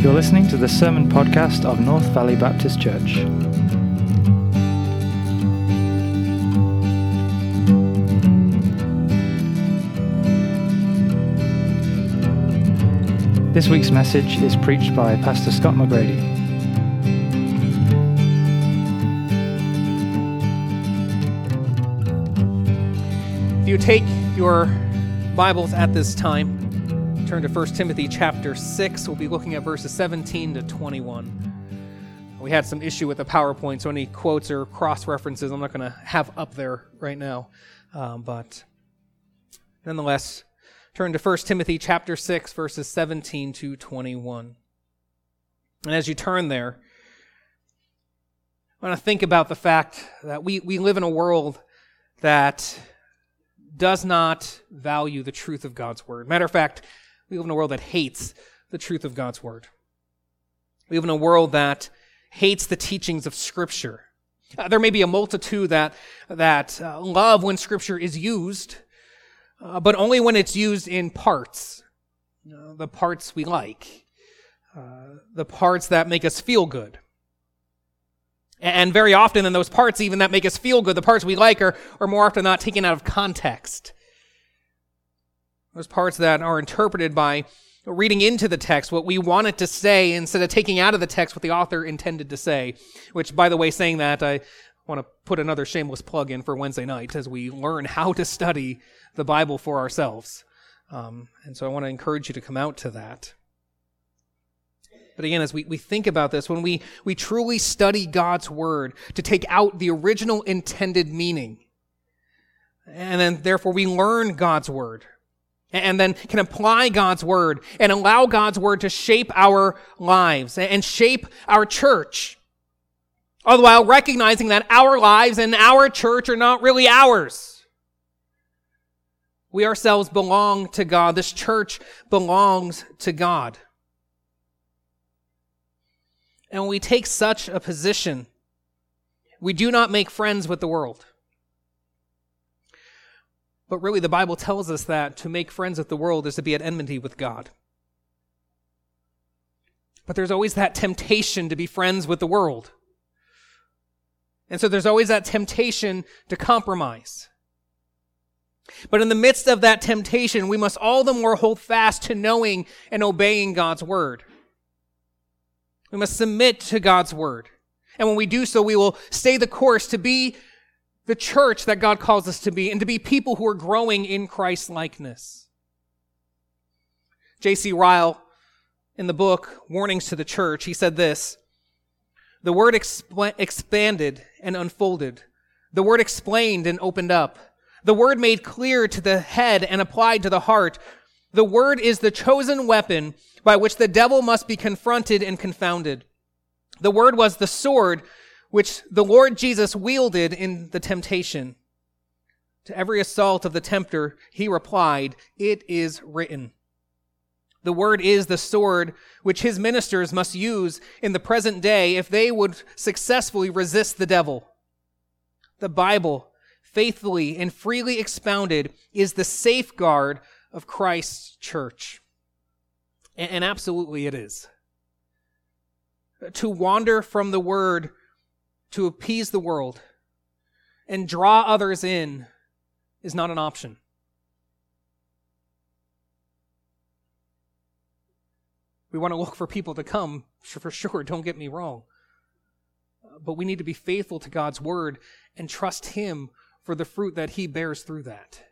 You're listening to the Sermon Podcast of North Valley Baptist Church. This week's message is preached by Pastor Scott McGrady. If you take your Bibles at this time, turn to 1 Timothy chapter 6. We'll be looking at verses 17 to 21. We had some issue with the PowerPoint, so any quotes or cross references I'm not going to have up there right now. Um, but nonetheless, turn to 1 Timothy chapter 6, verses 17 to 21. And as you turn there, I want to think about the fact that we, we live in a world that does not value the truth of God's word. Matter of fact, we live in a world that hates the truth of God's word. We live in a world that hates the teachings of Scripture. Uh, there may be a multitude that, that uh, love when Scripture is used, uh, but only when it's used in parts. the parts we like, uh, the parts that make us feel good. And very often in those parts, even that make us feel good, the parts we like are, are more often not taken out of context. Those parts that are interpreted by reading into the text what we want it to say instead of taking out of the text what the author intended to say. Which, by the way, saying that, I want to put another shameless plug in for Wednesday night as we learn how to study the Bible for ourselves. Um, and so I want to encourage you to come out to that. But again, as we, we think about this, when we, we truly study God's word to take out the original intended meaning, and then therefore we learn God's word, and then can apply God's word and allow God's word to shape our lives and shape our church. All the while recognizing that our lives and our church are not really ours. We ourselves belong to God. This church belongs to God. And when we take such a position, we do not make friends with the world. But really, the Bible tells us that to make friends with the world is to be at enmity with God. But there's always that temptation to be friends with the world. And so there's always that temptation to compromise. But in the midst of that temptation, we must all the more hold fast to knowing and obeying God's word. We must submit to God's word. And when we do so, we will stay the course to be the church that God calls us to be and to be people who are growing in Christ likeness. J.C. Ryle, in the book Warnings to the Church, he said this The word exp- expanded and unfolded, the word explained and opened up, the word made clear to the head and applied to the heart. The word is the chosen weapon by which the devil must be confronted and confounded. The word was the sword which the Lord Jesus wielded in the temptation. To every assault of the tempter, he replied, It is written. The word is the sword which his ministers must use in the present day if they would successfully resist the devil. The Bible, faithfully and freely expounded, is the safeguard of Christ's church. And absolutely it is. To wander from the word to appease the world and draw others in is not an option. We want to look for people to come, for sure, don't get me wrong. But we need to be faithful to God's word and trust Him for the fruit that He bears through that.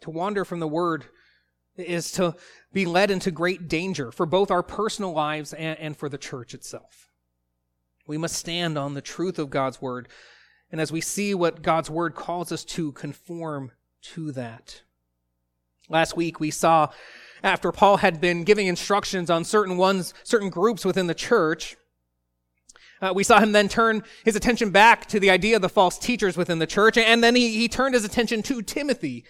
To wander from the word is to be led into great danger for both our personal lives and, and, for the church itself. We must stand on the truth of God's word. And as we see what God's word calls us to, conform to that. Last week we saw after Paul had been giving instructions on certain ones, certain groups within the church, uh, we saw him then turn his attention back to the idea of the false teachers within the church, and then he, he turned his attention to Timothy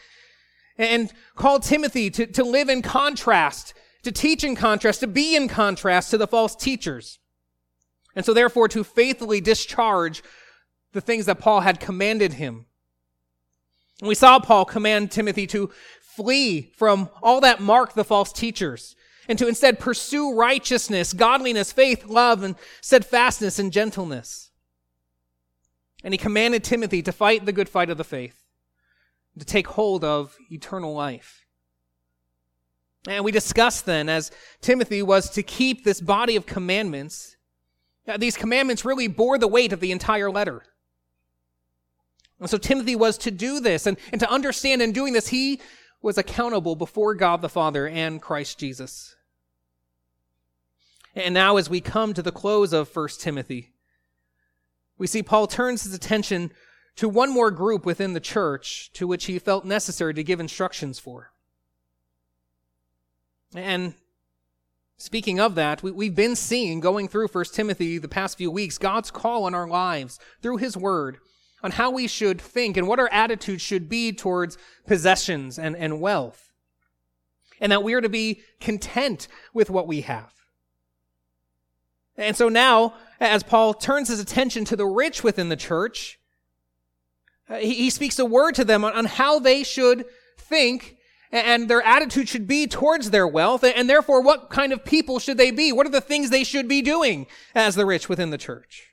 and called Timothy to, to live in contrast, to teach in contrast, to be in contrast to the false teachers. And so therefore to faithfully discharge the things that Paul had commanded him. We saw Paul command Timothy to flee from all that mark the false teachers and to instead pursue righteousness, godliness, faith, love, and steadfastness and gentleness. And he commanded Timothy to fight the good fight of the faith, to take hold of eternal life. And we discussed then, as Timothy was to keep this body of commandments, these commandments really bore the weight of the entire letter. And so Timothy was to do this, and, and to understand in doing this, he was accountable before God the Father and Christ Jesus. And now, as we come to the close of 1 Timothy, we see Paul turns his attention to one more group within the church to which he felt necessary to give instructions for. And speaking of that, we, have been seeing, going through 1 Timothy the past few weeks, God's call on our lives through his word on how we should think and what our attitude should be towards possessions and, and wealth. And that we are to be content with what we have. And so now, as Paul turns his attention to the rich within the church, uh, he, he speaks a word to them on, on how they should think and their attitude should be towards their wealth, and therefore what kind of people should they be? What are the things they should be doing as the rich within the church?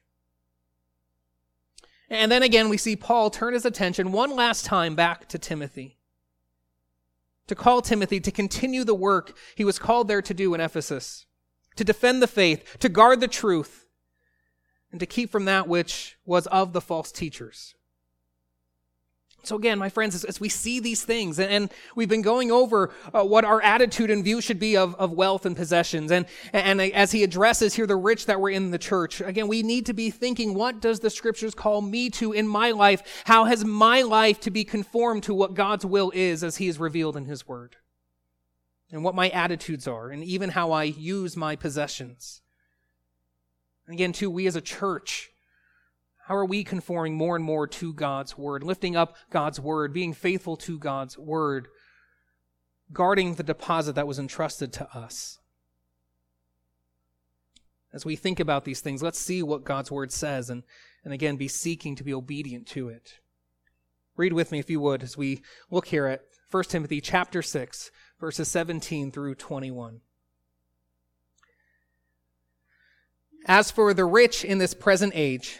And then again, we see Paul turn his attention one last time back to Timothy. To call Timothy to continue the work he was called there to do in Ephesus, to defend the faith, to guard the truth, and to keep from that which was of the false teachers. So again, my friends, as, as, we see these things, and, and we've been going over uh, what our attitude and view should be of, of wealth and possessions, and, and as he addresses here the rich that were in the church, again, we need to be thinking, what does the scriptures call me to in my life? How has my life to be conformed to what God's will is as he is revealed in his word? And what my attitudes are, and even how I use my possessions. And again, too, we as a church, how are we conforming more and more to God's word, lifting up God's word, being faithful to God's word, guarding the deposit that was entrusted to us? As we think about these things, let's see what God's word says and, and again be seeking to be obedient to it. Read with me if you would as we look here at 1 Timothy chapter 6, verses 17 through 21. As for the rich in this present age,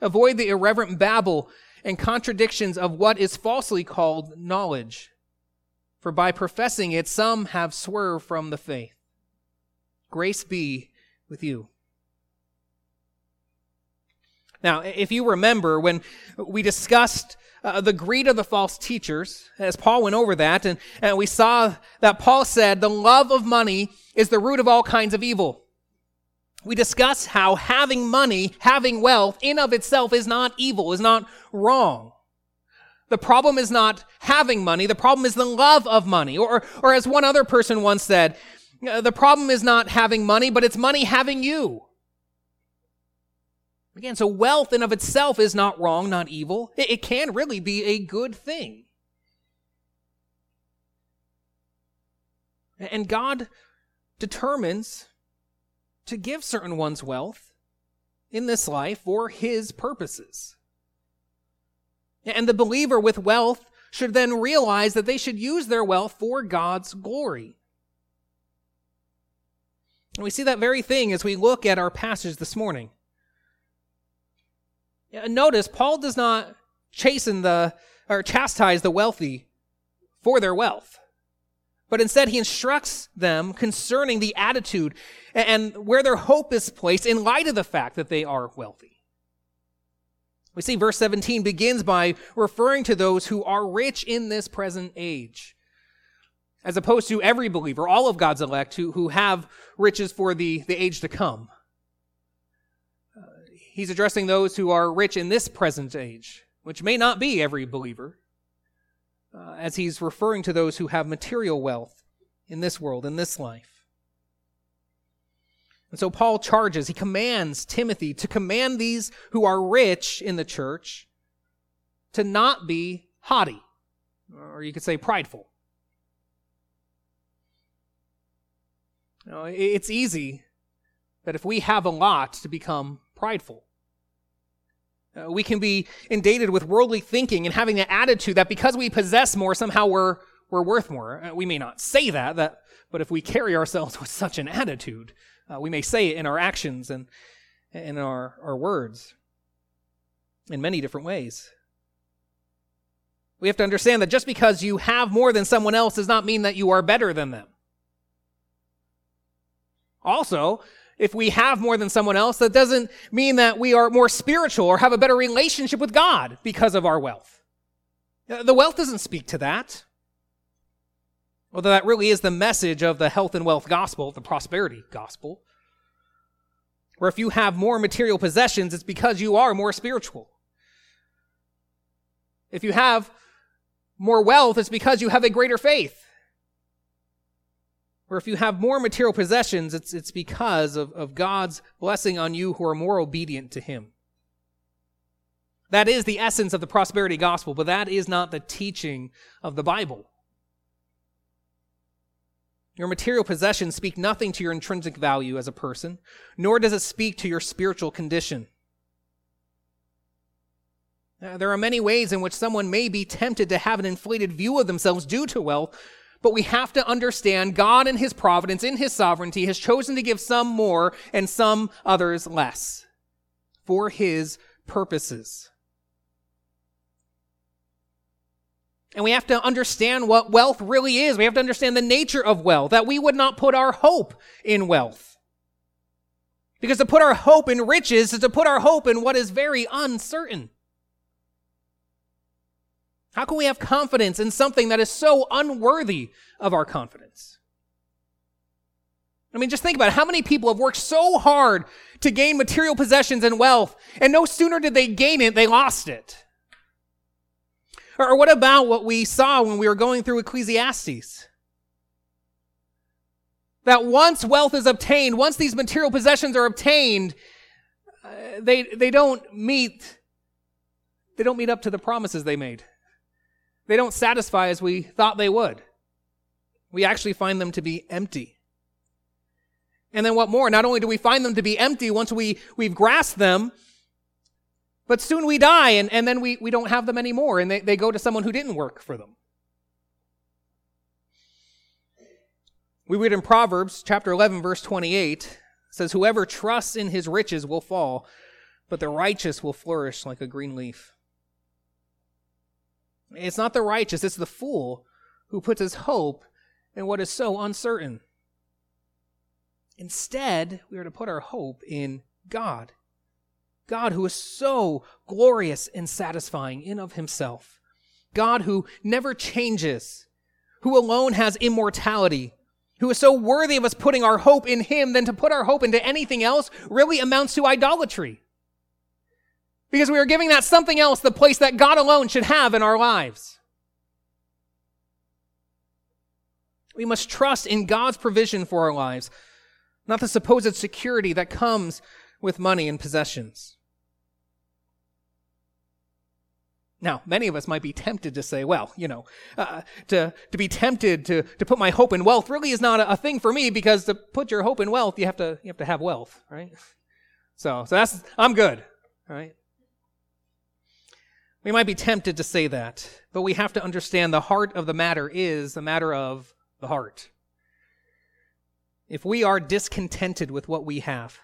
Avoid the irreverent babble and contradictions of what is falsely called knowledge. For by professing it, some have swerved from the faith. Grace be with you. Now, if you remember when we discussed uh, the greed of the false teachers, as Paul went over that, and, and we saw that Paul said the love of money is the root of all kinds of evil we discuss how having money, having wealth in of itself is not evil, is not wrong. The problem is not having money. The problem is the love of money. Or, or as one other person once said, uh, the problem is not having money, but it's money having you. Again, so wealth in of itself is not wrong, not evil. It, it can really be a good thing. And God determines to give certain ones wealth in this life for his purposes. And the believer with wealth should then realize that they should use their wealth for God's glory. And we see that very thing as we look at our passage this morning. Notice, Paul does not chasten the, or chastise the wealthy for their wealth but instead he instructs them concerning the attitude and where their hope is placed in light of the fact that they are wealthy. We see verse 17 begins by referring to those who are rich in this present age, as opposed to every believer, all of God's elect who, who have riches for the, the age to come. Uh, he's addressing those who are rich in this present age, which may not be every believer. Uh, as he's referring to those who have material wealth in this world, in this life. And so Paul charges, he commands Timothy to command these who are rich in the church to not be haughty, or you could say prideful. You know, it's easy that if we have a lot to become prideful. Uh, we can be inundated with worldly thinking and having the attitude that because we possess more, somehow we're, we're worth more. Uh, we may not say that, that, but if we carry ourselves with such an attitude, uh, we may say it in our actions and in our, our words in many different ways. We have to understand that just because you have more than someone else does not mean that you are better than them. Also, if we have more than someone else, that doesn't mean that we are more spiritual or have a better relationship with God because of our wealth. Uh, the wealth doesn't speak to that. Although that really is the message of the health and wealth gospel, the prosperity gospel. Where if you have more material possessions, it's because you are more spiritual. If you have more wealth, it's because you have a greater faith or if you have more material possessions, it's, it's because of, of God's blessing on you who are more obedient to Him. That is the essence of the prosperity gospel, but that is not the teaching of the Bible. Your material possessions speak nothing to your intrinsic value as a person, nor does it speak to your spiritual condition. There are many ways in which someone may be tempted to have an inflated view of themselves due to wealth, but we have to understand God in His providence, in His sovereignty, has chosen to give some more and some others less for His purposes. And we have to understand what wealth really is. We have to understand the nature of wealth, that we would not put our hope in wealth. Because to put our hope in riches is to put our hope in what is very uncertain. How can we have confidence in something that is so unworthy of our confidence? I mean, just think about it. How many people have worked so hard to gain material possessions and wealth, and no sooner did they gain it, they lost it? Or, what about what we saw when we were going through Ecclesiastes? That once wealth is obtained, once these material possessions are obtained, uh, they, they don't meet, they don't meet up to the promises they made they don't satisfy as we thought they would. We actually find them to be empty. And then what more? Not only do we find them to be empty once we, we've grasped them, but soon we die and, and then we, we don't have them anymore and they, they go to someone who didn't work for them. We read in Proverbs chapter 11 verse 28 says whoever trusts in his riches will fall but the righteous will flourish like a green leaf. It's not the righteous, it's the fool who puts his hope in what is so uncertain. Instead, we are to put our hope in God. God who is so glorious and satisfying in of himself. God who never changes, who alone has immortality, who is so worthy of us putting our hope in him than to put our hope into anything else really amounts to idolatry. Because we are giving that something else the place that God alone should have in our lives. We must trust in God's provision for our lives, not the supposed security that comes with money and possessions. Now, many of us might be tempted to say, well, you know, uh, to, to be tempted to, to put my hope in wealth really is not a, a, thing for me because to put your hope in wealth, you have to, you have to have wealth, right? So, so that's, I'm good, right? We might be tempted to say that, but we have to understand the heart of the matter is a matter of the heart. If we are discontented with what we have,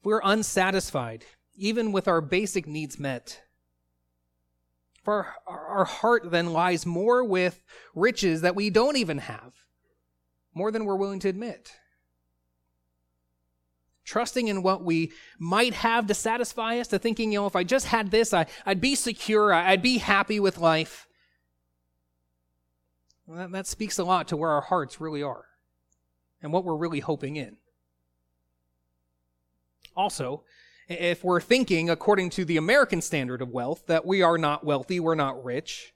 if we're unsatisfied, even with our basic needs met, if our, our heart then lies more with riches that we don't even have, more than we're willing to admit trusting in what we might have to satisfy us, to thinking, you know, if I just had this, I, would be secure, I'd be happy with life. Well, that, that speaks a lot to where our hearts really are and what we're really hoping in. Also, if we're thinking, according to the American standard of wealth, that we are not wealthy, we're not rich,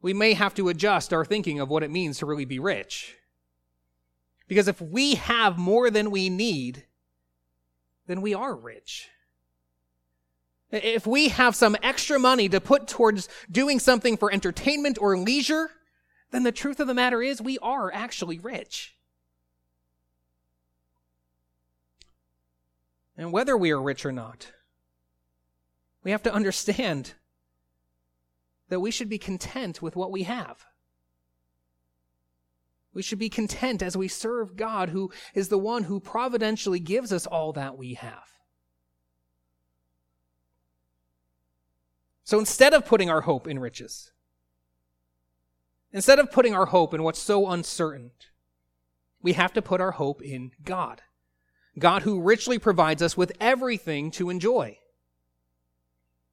we may have to adjust our thinking of what it means to really be rich. Because if we have more than we need, then we are rich. If we have some extra money to put towards doing something for entertainment or leisure, then the truth of the matter is we are actually rich. And whether we are rich or not, we have to understand that we should be content with what we have. We should be content as we serve God, who is the one who providentially gives us all that we have. So instead of putting our hope in riches, instead of putting our hope in what's so uncertain, we have to put our hope in God. God who richly provides us with everything to enjoy.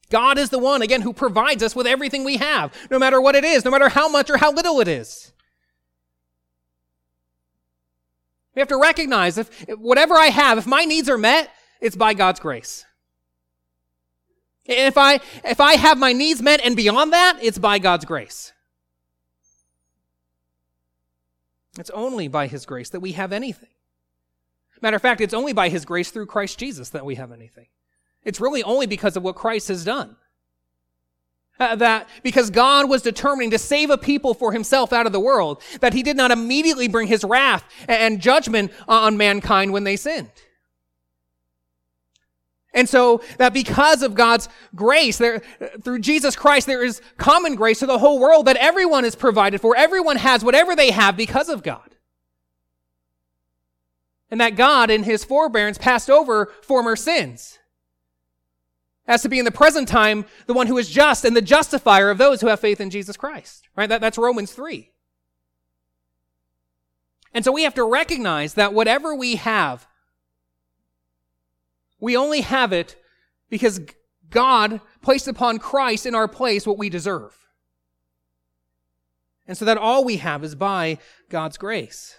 God is the one, again, who provides us with everything we have, no matter what it is, no matter how much or how little it is. We have to recognize if, whatever I have, if my needs are met, it's by God's grace. If I, if I have my needs met and beyond that, it's by God's grace. It's only by His grace that we have anything. Matter of fact, it's only by His grace through Christ Jesus that we have anything. It's really only because of what Christ has done. Uh, that because God was determining to save a people for himself out of the world, that he did not immediately bring his wrath and judgment on mankind when they sinned. And so that because of God's grace, there, through Jesus Christ, there is common grace to the whole world that everyone is provided for. Everyone has whatever they have because of God. And that God, in his forbearance, passed over former sins. As to be in the present time the one who is just and the justifier of those who have faith in Jesus Christ. Right? That, that's Romans 3. And so we have to recognize that whatever we have, we only have it because God placed upon Christ in our place what we deserve. And so that all we have is by God's grace.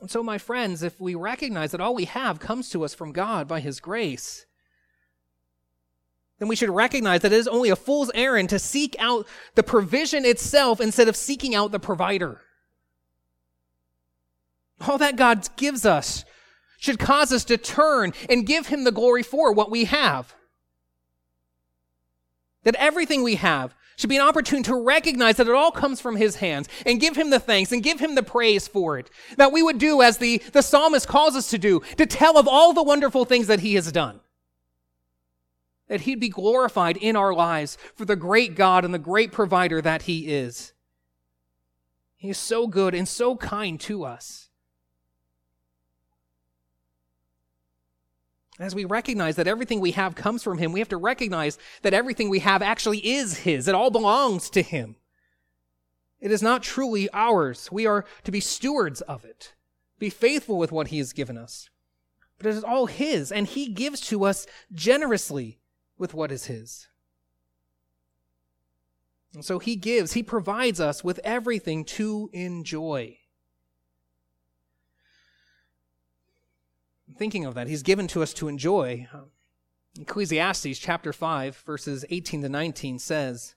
And so, my friends, if we recognize that all we have comes to us from God by His grace, then we should recognize that it is only a fool's errand to seek out the provision itself instead of seeking out the provider. All that God gives us should cause us to turn and give Him the glory for what we have. That everything we have should be an opportunity to recognize that it all comes from His hands and give Him the thanks and give Him the praise for it. That we would do as the, the psalmist calls us to do, to tell of all the wonderful things that He has done. That He'd be glorified in our lives for the great God and the great provider that He is. He is so good and so kind to us. As we recognize that everything we have comes from Him, we have to recognize that everything we have actually is His. It all belongs to Him. It is not truly ours. We are to be stewards of it, be faithful with what He has given us. But it is all His, and He gives to us generously with what is His. And so He gives, He provides us with everything to enjoy. Thinking of that. He's given to us to enjoy. Ecclesiastes chapter 5, verses 18 to 19 says,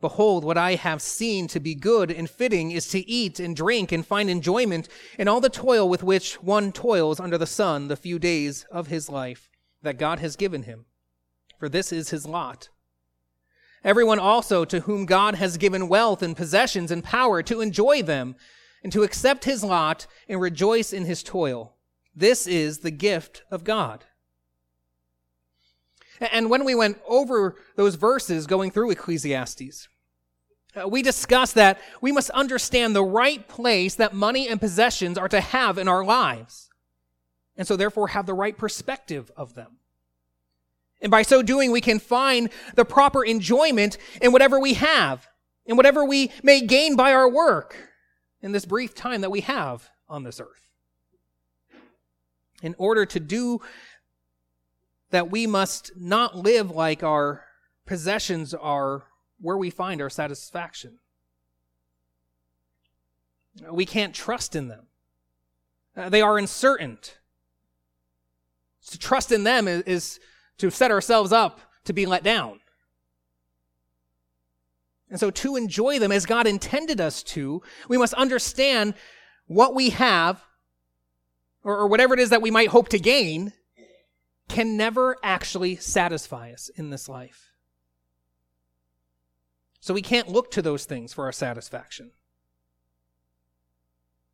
Behold, what I have seen to be good and fitting is to eat and drink and find enjoyment in all the toil with which one toils under the sun the few days of his life that God has given him. For this is his lot. Everyone also to whom God has given wealth and possessions and power to enjoy them and to accept his lot and rejoice in his toil. This is the gift of God. And when we went over those verses going through Ecclesiastes, uh, we discussed that we must understand the right place that money and possessions are to have in our lives. And so therefore have the right perspective of them. And by so doing, we can find the proper enjoyment in whatever we have, in whatever we may gain by our work in this brief time that we have on this earth. In order to do that, we must not live like our possessions are where we find our satisfaction. We can't trust in them. Uh, they are uncertain. To trust in them is, is to set ourselves up to be let down. And so, to enjoy them as God intended us to, we must understand what we have, or, or, whatever it is that we might hope to gain, can never actually satisfy us in this life. So, we can't look to those things for our satisfaction.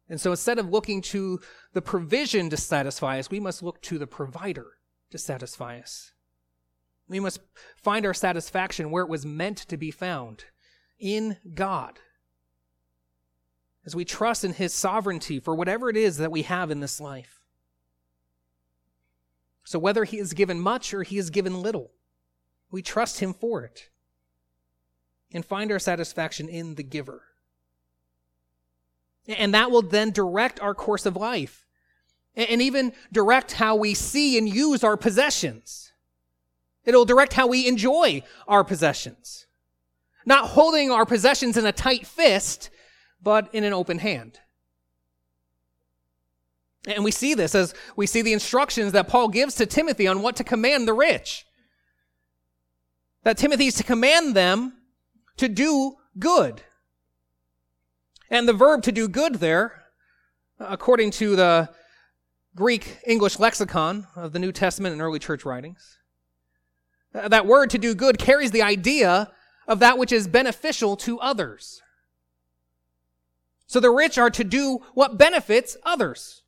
And so, instead of looking to the provision to satisfy us, we must look to the provider to satisfy us. We must find our satisfaction where it was meant to be found in God. As we trust in His sovereignty for whatever it is that we have in this life. So, whether He has given much or He has given little, we trust Him for it and find our satisfaction in the giver. And that will then direct our course of life and even direct how we see and use our possessions. It'll direct how we enjoy our possessions. Not holding our possessions in a tight fist, but in an open hand. And we see this as we see the instructions that Paul gives to Timothy on what to command the rich. That Timothy is to command them to do good. And the verb to do good there, according to the Greek English lexicon of the New Testament and early church writings, that word to do good carries the idea of that which is beneficial to others. So the rich are to do what benefits others.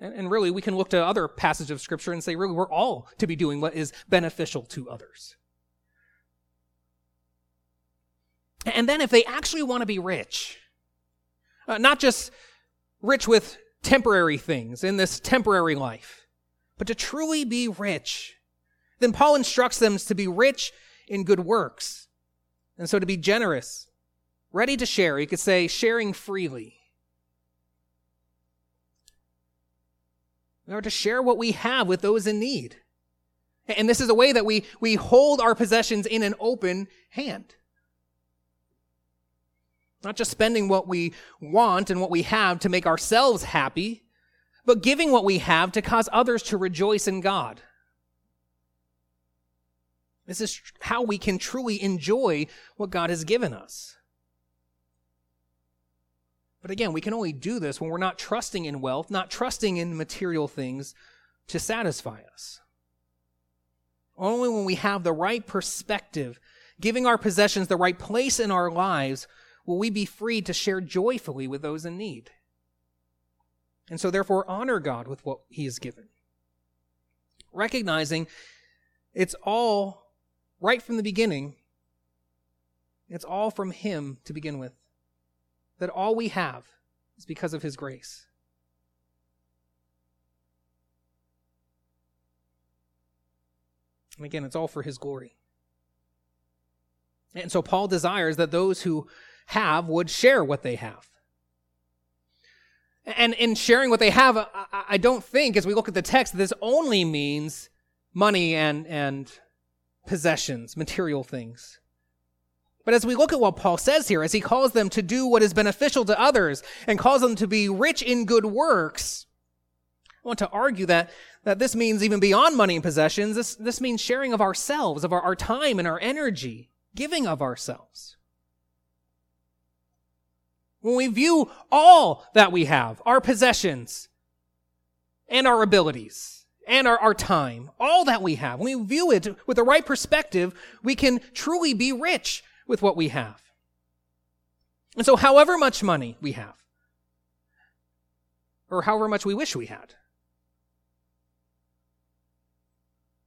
And, and, really, we can look to other passages of Scripture and say, really, we're all to be doing what is beneficial to others. And then, if they actually want to be rich, uh, not just rich with temporary things in this temporary life, but to truly be rich, then Paul instructs them to be rich in good works and so to be generous, ready to share, you could say sharing freely. We are to share what we have with those in need. And this is a way that we, we hold our possessions in an open hand. Not just spending what we want and what we have to make ourselves happy, but giving what we have to cause others to rejoice in God. This is how we can truly enjoy what God has given us. But again, we can only do this when we're not trusting in wealth, not trusting in material things to satisfy us. Only when we have the right perspective, giving our possessions the right place in our lives, will we be free to share joyfully with those in need. And so, therefore, honor God with what He has given. Recognizing it's all right from the beginning, it's all from Him to begin with. That all we have is because of His grace. And again, it's all for His glory. And so Paul desires that those who have would share what they have. And in sharing what they have, I don't think, as we look at the text, this only means money and, and possessions, material things. But as we look at what Paul says here, as he calls them to do what is beneficial to others and calls them to be rich in good works, I want to argue that, that this means even beyond money and possessions, this, this means sharing of ourselves, of our, our time and our energy, giving of ourselves. When we view all that we have, our possessions and our abilities, and our, our time, all that we have, when we view it with the right perspective, we can truly be rich with what we have. And so, however much money we have, or however much we wish we had,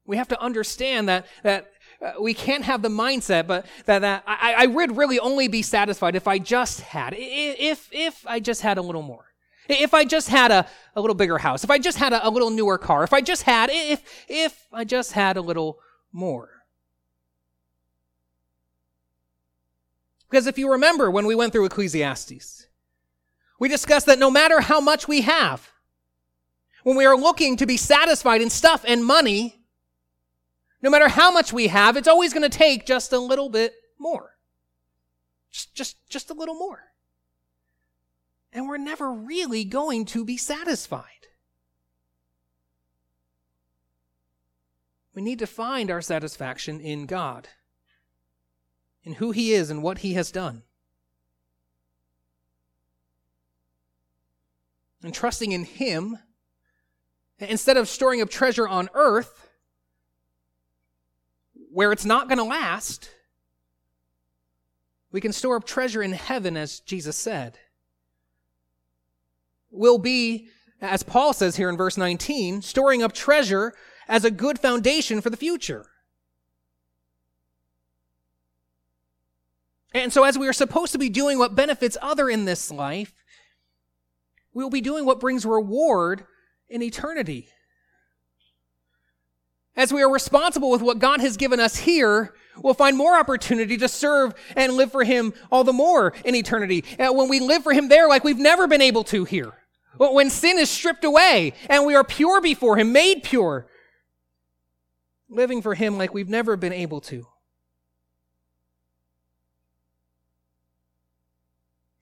we have to understand that, that uh, we can't have the mindset, but that, that I, I would really only be satisfied if I just had, if, if I just had a little more. If I just had a, a little bigger house, if I just had a, a little newer car, if I just had, if, if I just had a little more. Because if you remember when we went through Ecclesiastes, we discussed that no matter how much we have, when we are looking to be satisfied in stuff and money, no matter how much we have, it's always going to take just a little bit more. Just, just, just a little more and we're never really going to be satisfied. We need to find our satisfaction in God, in who He is and what He has done. And trusting in Him, instead of storing up treasure on earth, where it's not going to last, we can store up treasure in heaven, as Jesus said. We'll be, as Paul says here in verse 19, storing up treasure as a good foundation for the future. And so, as we are supposed to be doing what benefits other in this life, we will be doing what brings reward in eternity. As we are responsible with what God has given us here, we'll find more opportunity to serve and live for Him all the more in eternity. And when we live for Him there like we've never been able to here. When sin is stripped away and we are pure before Him, made pure, living for Him like we've never been able to.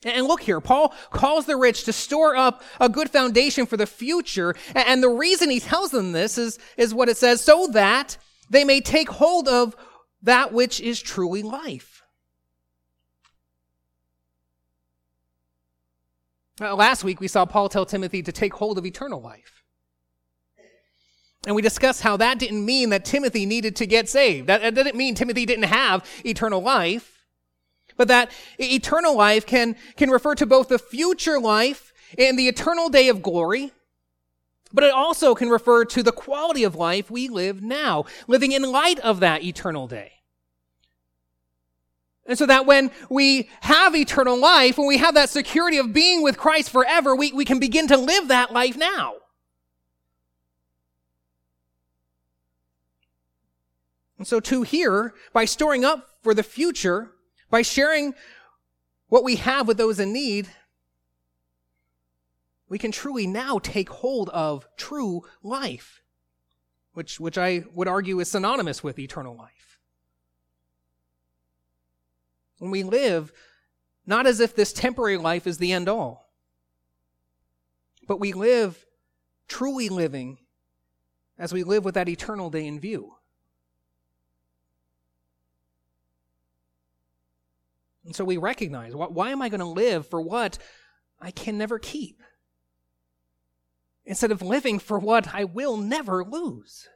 And look here, Paul calls the rich to store up a good foundation for the future. And the reason he tells them this is, is what it says, so that they may take hold of that which is truly life. Uh, last week we saw Paul tell Timothy to take hold of eternal life. And we discussed how that didn't mean that Timothy needed to get saved. That, that didn't mean Timothy didn't have eternal life, but that eternal life can, can refer to both the future life and the eternal day of glory, but it also can refer to the quality of life we live now, living in light of that eternal day. And so that when we have eternal life, when we have that security of being with Christ forever, we, we can begin to live that life now. And so, to here, by storing up for the future, by sharing what we have with those in need, we can truly now take hold of true life, which, which I would argue is synonymous with eternal life. When we live not as if this temporary life is the end all, but we live truly living as we live with that eternal day in view. And so we recognize why am I going to live for what I can never keep? Instead of living for what I will never lose.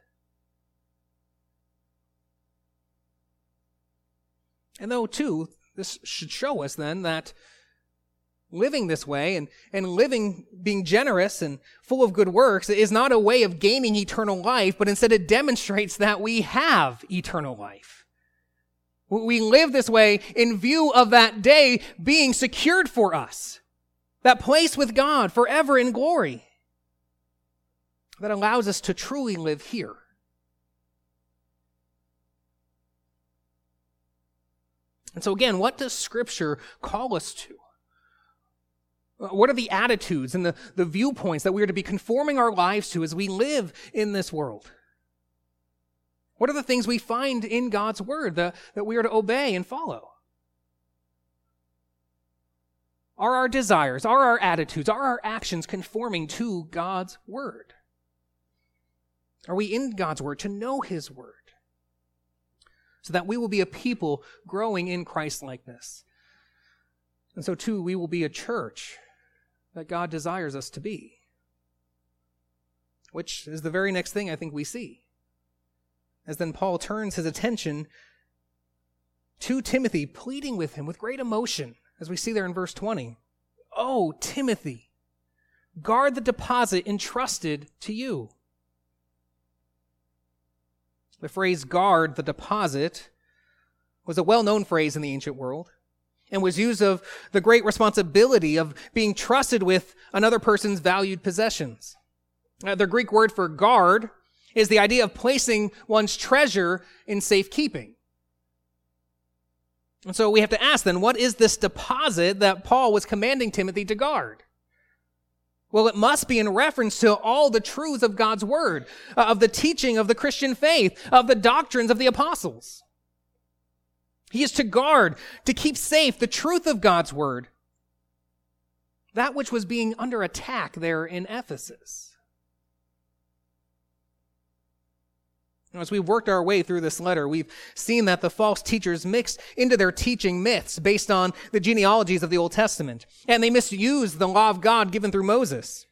And though, too, this should show us then that living this way and, and living being generous and full of good works is not a way of gaining eternal life, but instead it demonstrates that we have eternal life. We live this way in view of that day being secured for us. That place with God forever in glory. That allows us to truly live here. And so, again, what does Scripture call us to? What are the attitudes and the, the viewpoints that we are to be conforming our lives to as we live in this world? What are the things we find in God's word that, that we are to obey and follow? Are our desires, are our attitudes, are our actions conforming to God's word? Are we in God's word to know his word? So that we will be a people growing in Christ likeness. And so, too, we will be a church that God desires us to be. Which is the very next thing I think we see as then Paul turns his attention to Timothy, pleading with him with great emotion, as we see there in verse 20. Oh, Timothy, guard the deposit entrusted to you. The phrase guard the deposit was a well known phrase in the ancient world and was used of the great responsibility of being trusted with another person's valued possessions. Uh, the Greek word for guard is the idea of placing one's treasure in safekeeping. And so we have to ask then, what is this deposit that Paul was commanding Timothy to guard? Well, it must be in reference to all the truths of God's word, uh, of the teaching of the Christian faith, of the doctrines of the apostles. He is to guard, to keep safe the truth of God's word, that which was being under attack there in Ephesus. As we've worked our way through this letter, we've seen that the false teachers mixed into their teaching myths based on the genealogies of the Old Testament, and they misused the law of God given through Moses.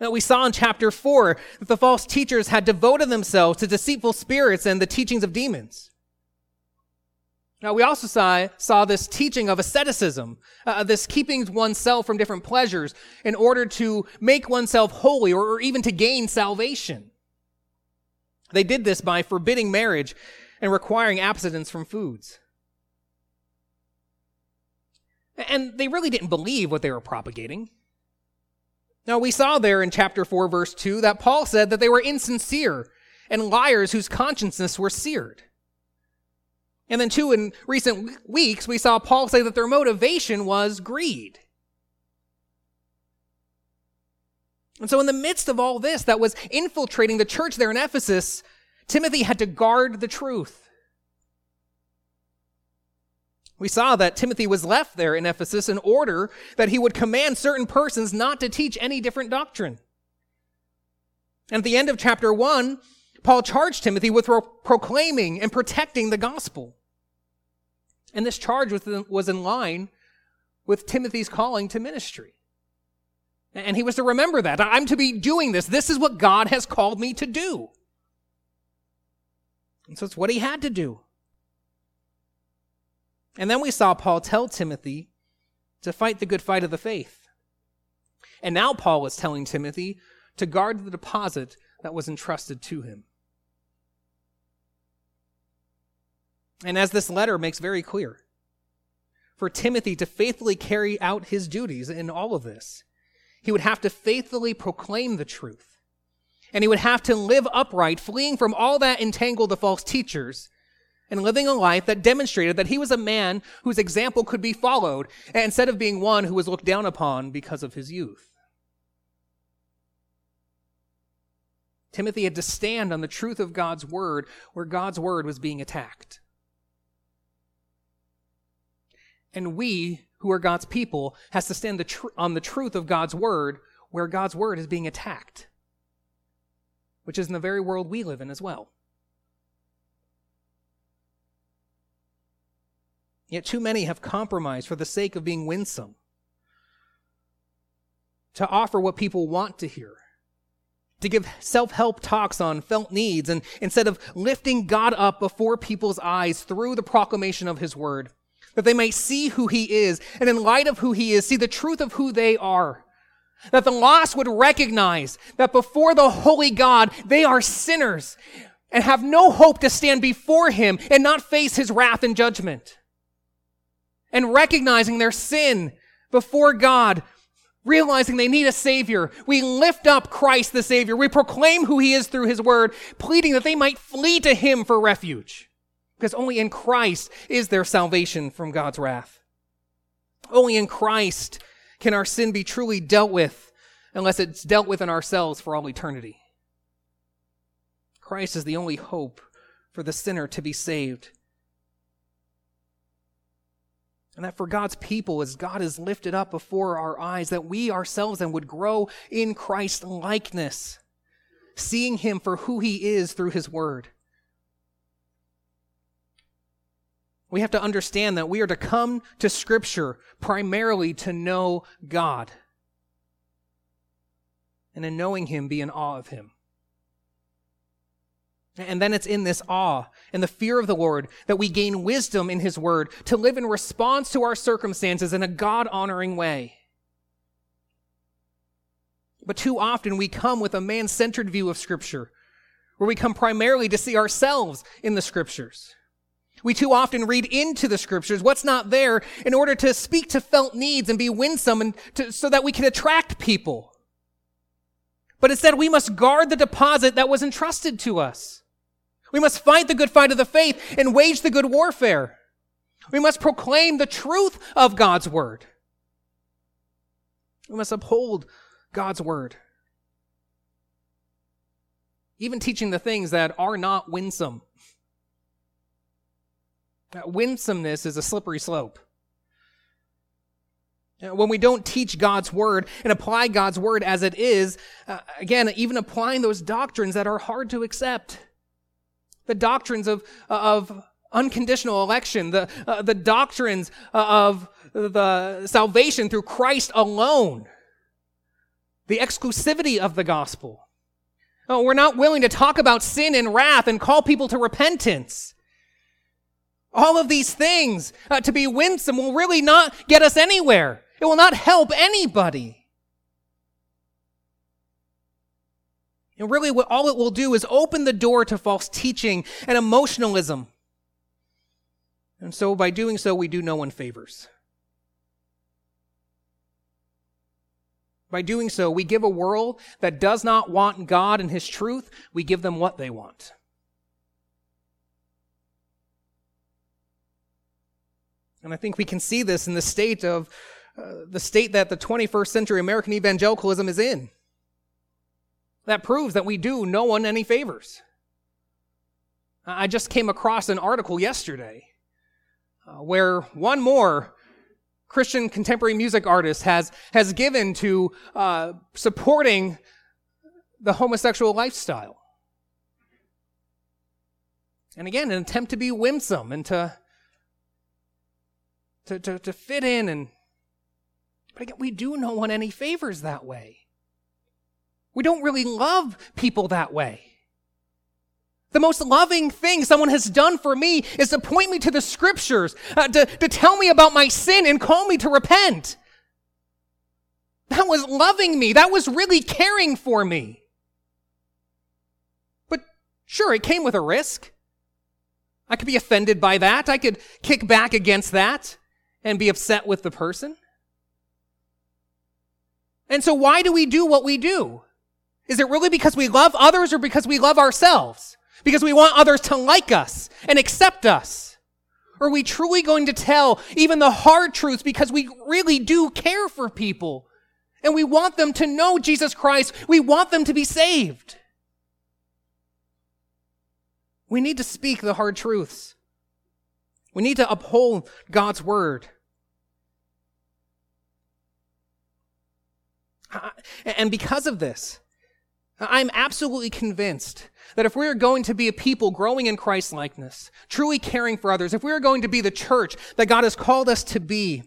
Now, we saw in chapter 4 that the false teachers had devoted themselves to deceitful spirits and the teachings of demons. Now, we also saw, saw this teaching of asceticism, uh, this keeping oneself from different pleasures in order to make oneself holy or, or even to gain salvation. They did this by forbidding marriage and requiring abstinence from foods. And they really didn't believe what they were propagating. Now, we saw there in chapter 4, verse 2, that Paul said that they were insincere and liars whose consciences were seared. And then, too, in recent weeks, we saw Paul say that their motivation was greed. And so, in the midst of all this that was infiltrating the church there in Ephesus, Timothy had to guard the truth. We saw that Timothy was left there in Ephesus in order that he would command certain persons not to teach any different doctrine. And at the end of chapter 1, Paul charged Timothy with proclaiming and protecting the gospel. And this charge was in, was in line with Timothy's calling to ministry. And he was to remember that. I'm to be doing this. This is what God has called me to do. And so it's what he had to do. And then we saw Paul tell Timothy to fight the good fight of the faith. And now Paul is telling Timothy to guard the deposit that was entrusted to him. And as this letter makes very clear, for Timothy to faithfully carry out his duties in all of this, he would have to faithfully proclaim the truth. And he would have to live upright, fleeing from all that entangled the false teachers, and living a life that demonstrated that he was a man whose example could be followed, instead of being one who was looked down upon because of his youth. Timothy had to stand on the truth of God's word where God's word was being attacked. And we, who are God's people, has to stand the tr- on the truth of God's word where God's word is being attacked, which is in the very world we live in as well. Yet too many have compromised for the sake of being winsome, to offer what people want to hear, to give self help talks on felt needs, and instead of lifting God up before people's eyes through the proclamation of His word, that they might see who he is, and in light of who he is, see the truth of who they are. That the lost would recognize that before the holy God, they are sinners and have no hope to stand before him and not face his wrath and judgment. And recognizing their sin before God, realizing they need a Savior, we lift up Christ the Savior. We proclaim who He is through His Word, pleading that they might flee to Him for refuge. Because only in Christ is there salvation from God's wrath. Only in Christ can our sin be truly dealt with unless it's dealt with in ourselves for all eternity. Christ is the only hope for the sinner to be saved. And that for God's people, as God is lifted up before our eyes, that we ourselves then would grow in Christ likeness, seeing Him for who He is through His Word. We have to understand that we are to come to Scripture primarily to know God. And in knowing Him, be in awe of Him. And then it's in this awe and the fear of the Lord that we gain wisdom in His Word to live in response to our circumstances in a God honoring way. But too often we come with a man centered view of Scripture, where we come primarily to see ourselves in the Scriptures. We too often read into the scriptures what's not there in order to speak to felt needs and be winsome and to, so that we can attract people. But instead, we must guard the deposit that was entrusted to us. We must fight the good fight of the faith and wage the good warfare. We must proclaim the truth of God's word. We must uphold God's word. Even teaching the things that are not winsome. Winsomeness is a slippery slope. When we don't teach God's word and apply God's word as it is, uh, again, even applying those doctrines that are hard to accept, The doctrines of, of unconditional election, the, uh, the doctrines of the salvation through Christ alone, the exclusivity of the gospel. Oh, we're not willing to talk about sin and wrath and call people to repentance. All of these things uh, to be winsome will really not get us anywhere. It will not help anybody. And really, what all it will do is open the door to false teaching and emotionalism. And so, by doing so, we do no one favors. By doing so, we give a world that does not want God and His truth, we give them what they want. And I think we can see this in the state of uh, the state that the 21st century American evangelicalism is in. That proves that we do no one any favors. I just came across an article yesterday uh, where one more Christian contemporary music artist has, has given to uh, supporting the homosexual lifestyle. And again, an attempt to be winsome and to, to, to, to fit in. And, but again, we do no one any favors that way. We don't really love people that way. The most loving thing someone has done for me is to point me to the scriptures, uh, to, to tell me about my sin and call me to repent. That was loving me. That was really caring for me. But sure, it came with a risk. I could be offended by that. I could kick back against that and be upset with the person. And so why do we do what we do? Is it really because we love others or because we love ourselves? because we want others to like us and accept us? Are we truly going to tell even the hard truths because we really do care for people and we want them to know Jesus Christ? We want them to be saved. We need to speak the hard truths. We need to uphold God's word. And because of this, I'm absolutely convinced that if we are going to be a people growing in Christ likeness, truly caring for others, if we are going to be the church that God has called us to be,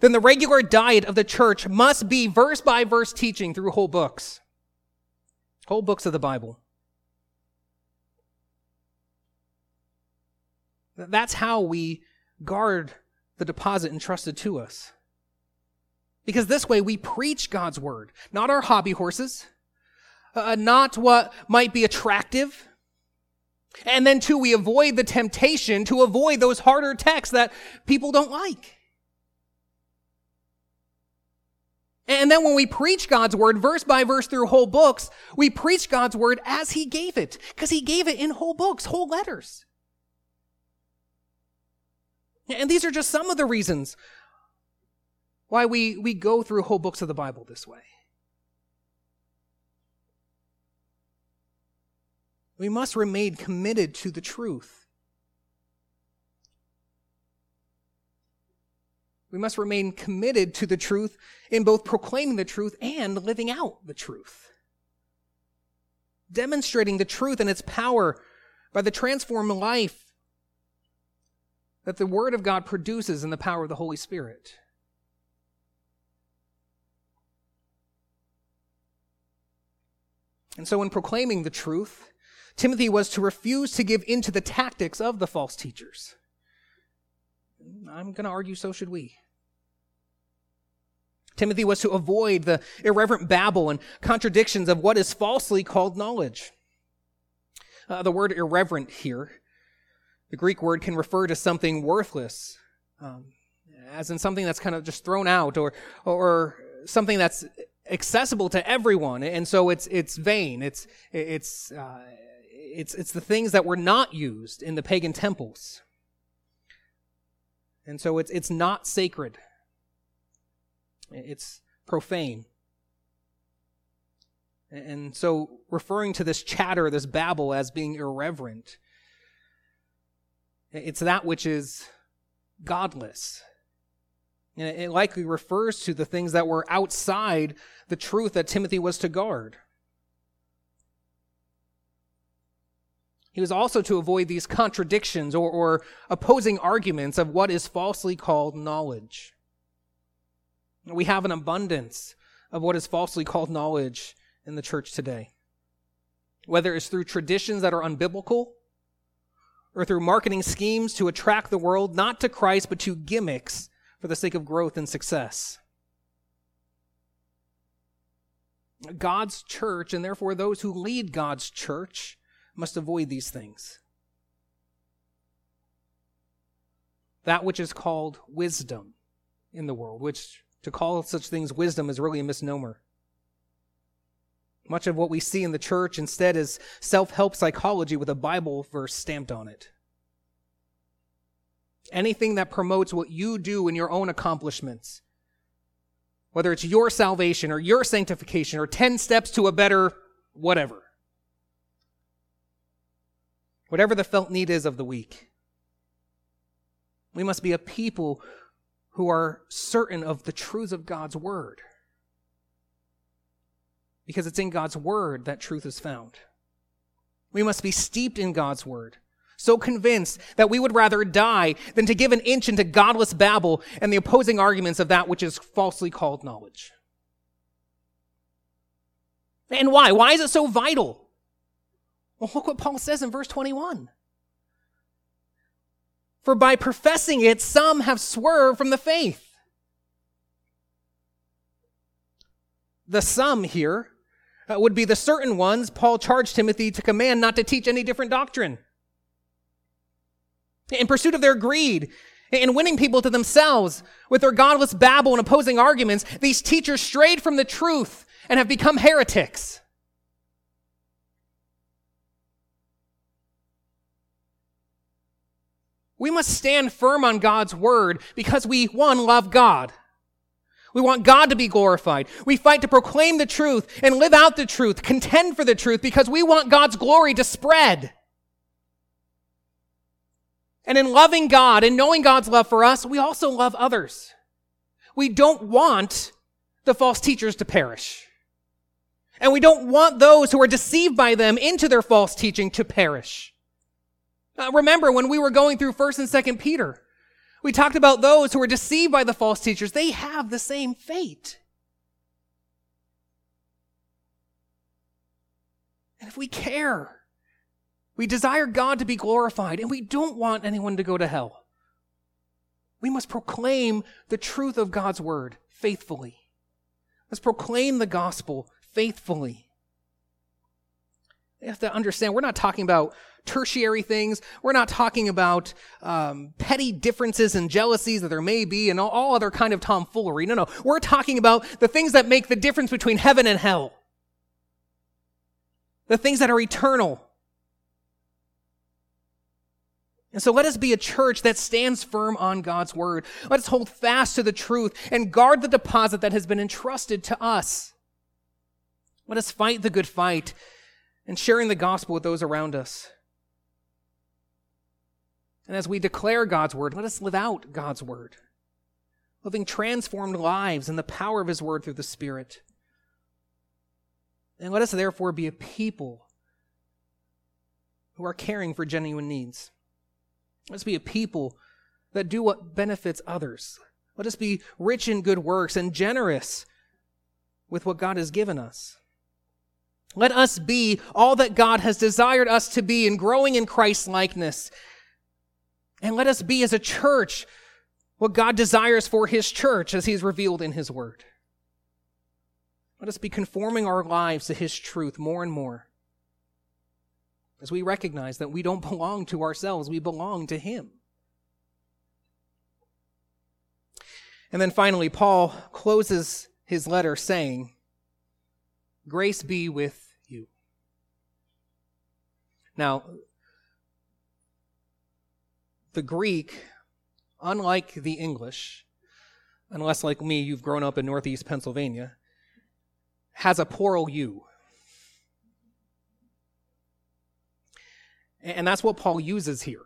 then the regular diet of the church must be verse by verse teaching through whole books, whole books of the Bible. That's how we guard the deposit entrusted to us. Because this way we preach God's word, not our hobby horses uh, not what might be attractive. And then, two, we avoid the temptation to avoid those harder texts that people don't like. And then when we preach God's word verse by verse through whole books, we preach God's word as He gave it, because He gave it in whole books, whole letters. And these are just some of the reasons why we, we go through whole books of the Bible this way. We must remain committed to the truth. We must remain committed to the truth in both proclaiming the truth and living out the truth. Demonstrating the truth and its power by the transformed life that the Word of God produces in the power of the Holy Spirit. And so, in proclaiming the truth, Timothy was to refuse to give in to the tactics of the false teachers. I'm going to argue so should we. Timothy was to avoid the irreverent babble and contradictions of what is falsely called knowledge. Uh, the word irreverent here, the Greek word can refer to something worthless, um, as in something that's kind of just thrown out or, or something that's accessible to everyone. And so it's, it's vain. It's, it's, uh, it's, it's the things that were not used in the pagan temples. And so it's, it's not sacred. It's profane. And so referring to this chatter, this babble as being irreverent, it's that which is godless. And it likely refers to the things that were outside the truth that Timothy was to guard. He was also to avoid these contradictions or, or opposing arguments of what is falsely called knowledge. We have an abundance of what is falsely called knowledge in the church today. Whether it's through traditions that are unbiblical or through marketing schemes to attract the world not to Christ but to gimmicks for the sake of growth and success. God's church, and therefore those who lead God's church, must avoid these things. That which is called wisdom in the world, which to call such things wisdom is really a misnomer. Much of what we see in the church instead is self help psychology with a Bible verse stamped on it. Anything that promotes what you do in your own accomplishments, whether it's your salvation or your sanctification or 10 steps to a better whatever. Whatever the felt need is of the week. We must be a people who are certain of the truths of God's word. Because it's in God's word that truth is found. We must be steeped in God's word so convinced that we would rather die than to give an inch into godless babble and the opposing arguments of that which is falsely called knowledge. And why? Why is it so vital? Well, look what Paul says in verse 21. For by professing it, some have swerved from the faith. The some here uh, would be the certain ones Paul charged Timothy to command not to teach any different doctrine in pursuit of their greed, in winning people to themselves with their godless babble and opposing arguments, these teachers strayed from the truth and have become heretics. We must stand firm on God's word because we, one, love God. We want God to be glorified. We fight to proclaim the truth and live out the truth, contend for the truth because we want God's glory to spread. And in loving God and knowing God's love for us, we also love others. We don't want the false teachers to perish. And we don't want those who are deceived by them into their false teaching to perish. Uh, remember when we were going through 1st and 2nd Peter, we talked about those who are deceived by the false teachers. They have the same fate. And if we care we desire God to be glorified, and we don't want anyone to go to hell. We must proclaim the truth of God's word faithfully. Let's proclaim the gospel faithfully. You have to understand, we're not talking about tertiary things. We're not talking about um, petty differences and jealousies that there may be and all, all other kind of tomfoolery. No, no. We're talking about the things that make the difference between heaven and hell. The things that are eternal. And so let us be a church that stands firm on God's word. Let us hold fast to the truth and guard the deposit that has been entrusted to us. Let us fight the good fight and sharing the gospel with those around us. And as we declare God's word, let us live out God's word, living transformed lives in the power of his word through the Spirit. And let us therefore be a people who are caring for genuine needs. Let's be a people that do what benefits others. Let us be rich in good works and generous with what God has given us. Let us be all that God has desired us to be in growing in Christ's likeness. And let us be as a church what God desires for his church as he's revealed in his word. Let us be conforming our lives to his truth more and more as we recognize that we don't belong to ourselves, we belong to Him. And then finally, Paul closes his letter saying, Grace be with you. Now, the Greek, unlike the English, unless like me, you've grown up in Northeast Pennsylvania, has a plural you. And that's what Paul uses here.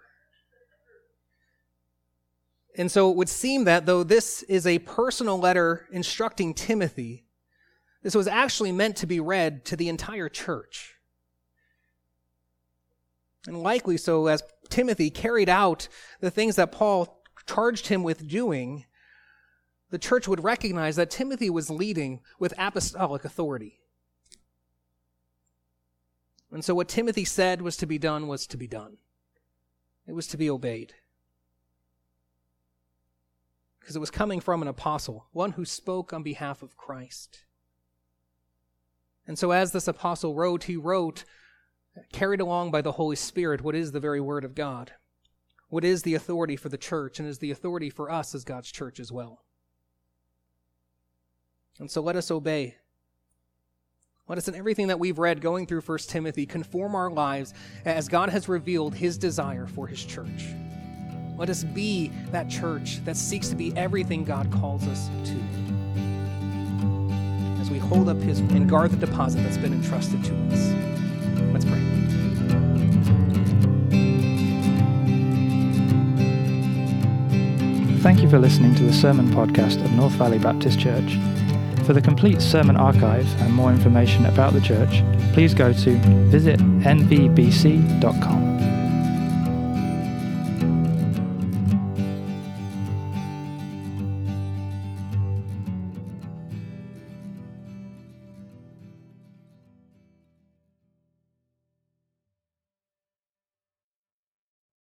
And so it would seem that though this is a personal letter instructing Timothy, this was actually meant to be read to the entire church. And likely so, as Timothy carried out the things that Paul charged him with doing, the church would recognize that Timothy was leading with apostolic authority. And so what Timothy said was to be done was to be done. It was to be obeyed. Because it was coming from an apostle, one who spoke on behalf of Christ. And so as this apostle wrote, he wrote, carried along by the Holy Spirit, what is the very word of God, what is the authority for the church, and is the authority for us as God's church as well. And so let us obey. Let us, in everything that we've read going through 1 Timothy, conform our lives as God has revealed his desire for his church. Let us be that church that seeks to be everything God calls us to. As we hold up his and guard the deposit that's been entrusted to us. Let's pray. Thank you for listening to the Sermon Podcast of North Valley Baptist Church. For the complete sermon archive and more information about the church, please go to visitnvbc.com.